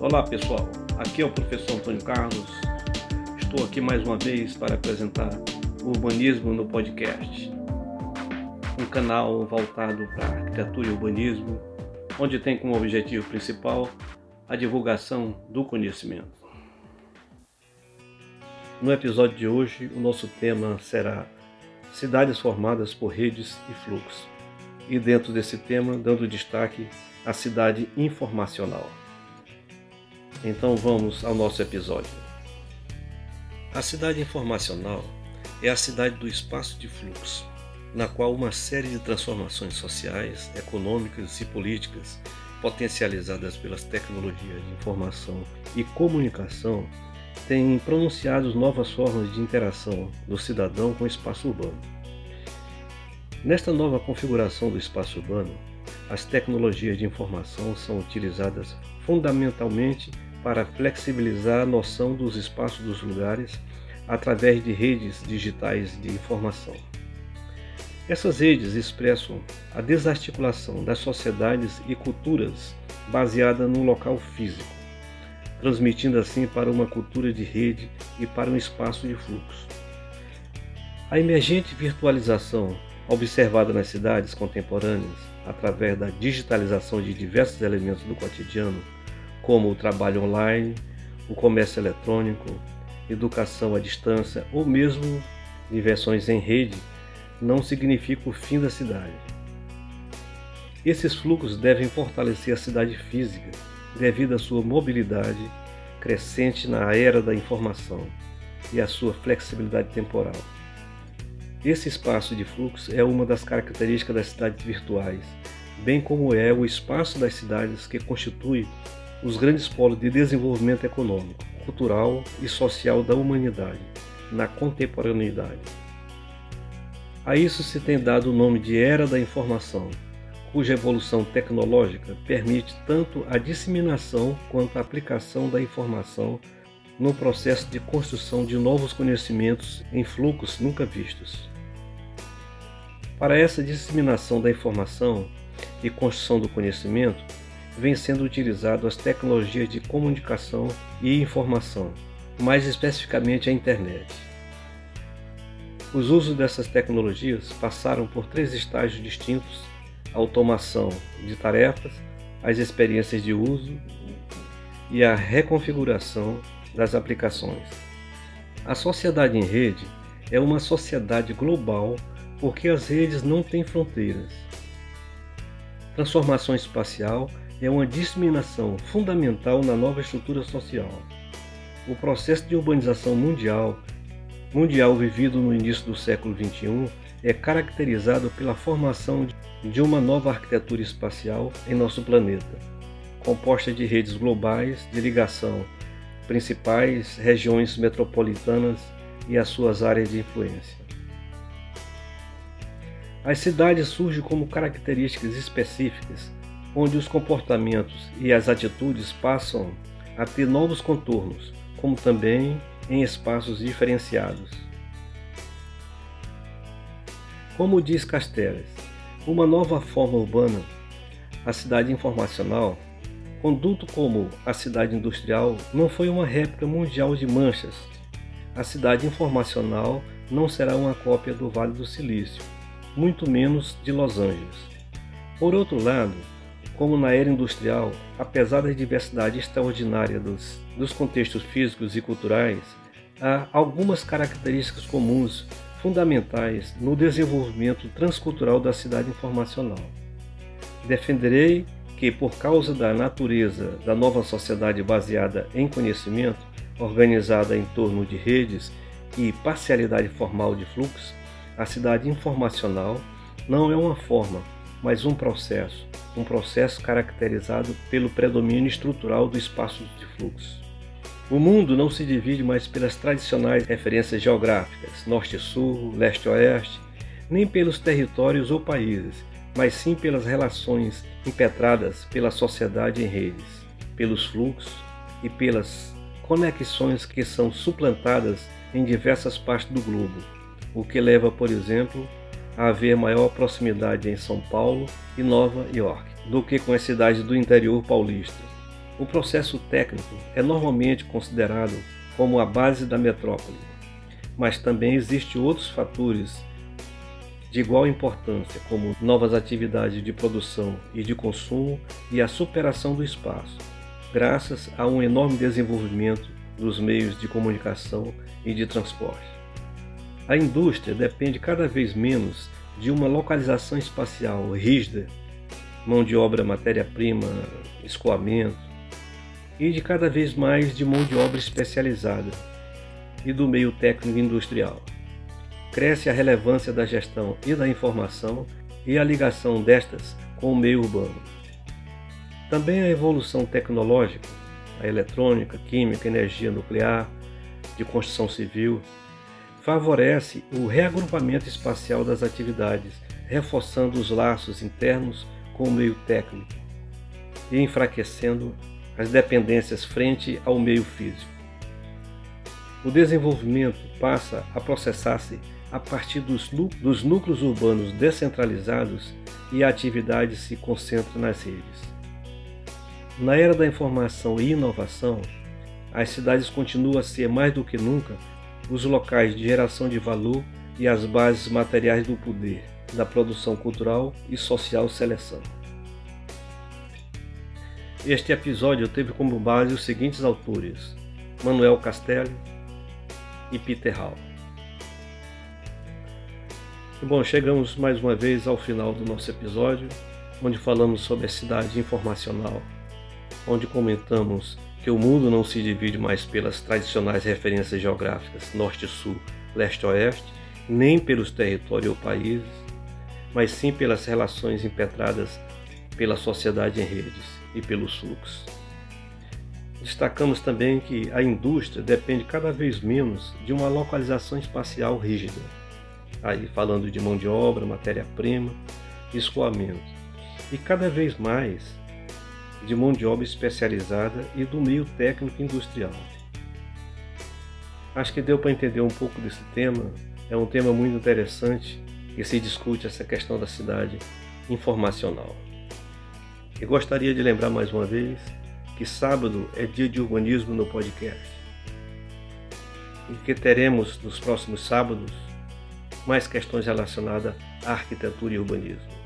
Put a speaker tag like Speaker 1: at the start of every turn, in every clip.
Speaker 1: Olá pessoal, aqui é o professor Antônio Carlos. Estou aqui mais uma vez para apresentar o Urbanismo no Podcast, um canal voltado para arquitetura e urbanismo, onde tem como objetivo principal a divulgação do conhecimento. No episódio de hoje, o nosso tema será cidades formadas por redes e fluxos. E dentro desse tema, dando destaque à cidade informacional. Então vamos ao nosso episódio. A cidade informacional é a cidade do espaço de fluxo, na qual uma série de transformações sociais, econômicas e políticas, potencializadas pelas tecnologias de informação e comunicação, têm pronunciado novas formas de interação do cidadão com o espaço urbano. Nesta nova configuração do espaço urbano, as tecnologias de informação são utilizadas fundamentalmente para flexibilizar a noção dos espaços dos lugares através de redes digitais de informação. Essas redes expressam a desarticulação das sociedades e culturas baseada no local físico, transmitindo assim para uma cultura de rede e para um espaço de fluxo. A emergente virtualização observada nas cidades contemporâneas através da digitalização de diversos elementos do cotidiano como o trabalho online, o comércio eletrônico, educação à distância ou mesmo diversões em rede, não significa o fim da cidade. Esses fluxos devem fortalecer a cidade física devido à sua mobilidade crescente na era da informação e à sua flexibilidade temporal. Esse espaço de fluxo é uma das características das cidades virtuais, bem como é o espaço das cidades que constitui os grandes polos de desenvolvimento econômico, cultural e social da humanidade na contemporaneidade. A isso se tem dado o nome de Era da Informação, cuja evolução tecnológica permite tanto a disseminação quanto a aplicação da informação no processo de construção de novos conhecimentos em fluxos nunca vistos. Para essa disseminação da informação e construção do conhecimento, vem sendo utilizado as tecnologias de comunicação e informação, mais especificamente a internet. Os usos dessas tecnologias passaram por três estágios distintos: a automação de tarefas, as experiências de uso e a reconfiguração das aplicações. A sociedade em rede é uma sociedade global porque as redes não têm fronteiras. Transformação espacial é uma disseminação fundamental na nova estrutura social. O processo de urbanização mundial, mundial vivido no início do século XXI, é caracterizado pela formação de uma nova arquitetura espacial em nosso planeta, composta de redes globais de ligação, principais regiões metropolitanas e as suas áreas de influência. As cidades surgem como características específicas onde os comportamentos e as atitudes passam a ter novos contornos, como também em espaços diferenciados. Como diz Castells, uma nova forma urbana, a cidade informacional, conduto como a cidade industrial, não foi uma réplica mundial de Manchas. A cidade informacional não será uma cópia do Vale do Silício, muito menos de Los Angeles. Por outro lado, como na era industrial, apesar da diversidade extraordinária dos, dos contextos físicos e culturais, há algumas características comuns fundamentais no desenvolvimento transcultural da cidade informacional. Defenderei que, por causa da natureza da nova sociedade baseada em conhecimento, organizada em torno de redes e parcialidade formal de fluxo, a cidade informacional não é uma forma, mas um processo, um processo caracterizado pelo predomínio estrutural do espaço de fluxo. O mundo não se divide mais pelas tradicionais referências geográficas, norte-sul, leste-oeste, nem pelos territórios ou países, mas sim pelas relações impetradas pela sociedade em redes, pelos fluxos e pelas conexões que são suplantadas em diversas partes do globo, o que leva, por exemplo, haver maior proximidade em São Paulo e Nova York do que com as cidades do interior paulista. O processo técnico é normalmente considerado como a base da metrópole, mas também existem outros fatores de igual importância, como novas atividades de produção e de consumo e a superação do espaço, graças a um enorme desenvolvimento dos meios de comunicação e de transporte. A indústria depende cada vez menos de uma localização espacial rígida, mão de obra, matéria-prima, escoamento, e de cada vez mais de mão de obra especializada e do meio técnico industrial. Cresce a relevância da gestão e da informação e a ligação destas com o meio urbano. Também a evolução tecnológica, a eletrônica, química, energia nuclear, de construção civil, favorece o reagrupamento espacial das atividades, reforçando os laços internos com o meio técnico e enfraquecendo as dependências frente ao meio físico. O desenvolvimento passa a processar-se a partir dos, dos núcleos urbanos descentralizados e a atividade se concentra nas redes. Na era da informação e inovação, as cidades continuam a ser mais do que nunca os locais de geração de valor e as bases materiais do poder, da produção cultural e social seleção. Este episódio teve como base os seguintes autores: Manuel Castelli e Peter Hall. bom, chegamos mais uma vez ao final do nosso episódio, onde falamos sobre a cidade informacional, onde comentamos que o mundo não se divide mais pelas tradicionais referências geográficas norte-sul, leste-oeste, nem pelos territórios ou países, mas sim pelas relações impetradas pela sociedade em redes e pelos fluxos. Destacamos também que a indústria depende cada vez menos de uma localização espacial rígida, aí falando de mão de obra, matéria-prima, escoamento, e cada vez mais de mão de obra especializada e do meio técnico industrial. Acho que deu para entender um pouco desse tema. É um tema muito interessante que se discute essa questão da cidade informacional. E gostaria de lembrar mais uma vez que sábado é dia de urbanismo no podcast. E que teremos nos próximos sábados mais questões relacionadas à arquitetura e urbanismo.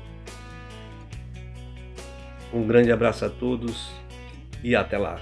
Speaker 1: Um grande abraço a todos e até lá.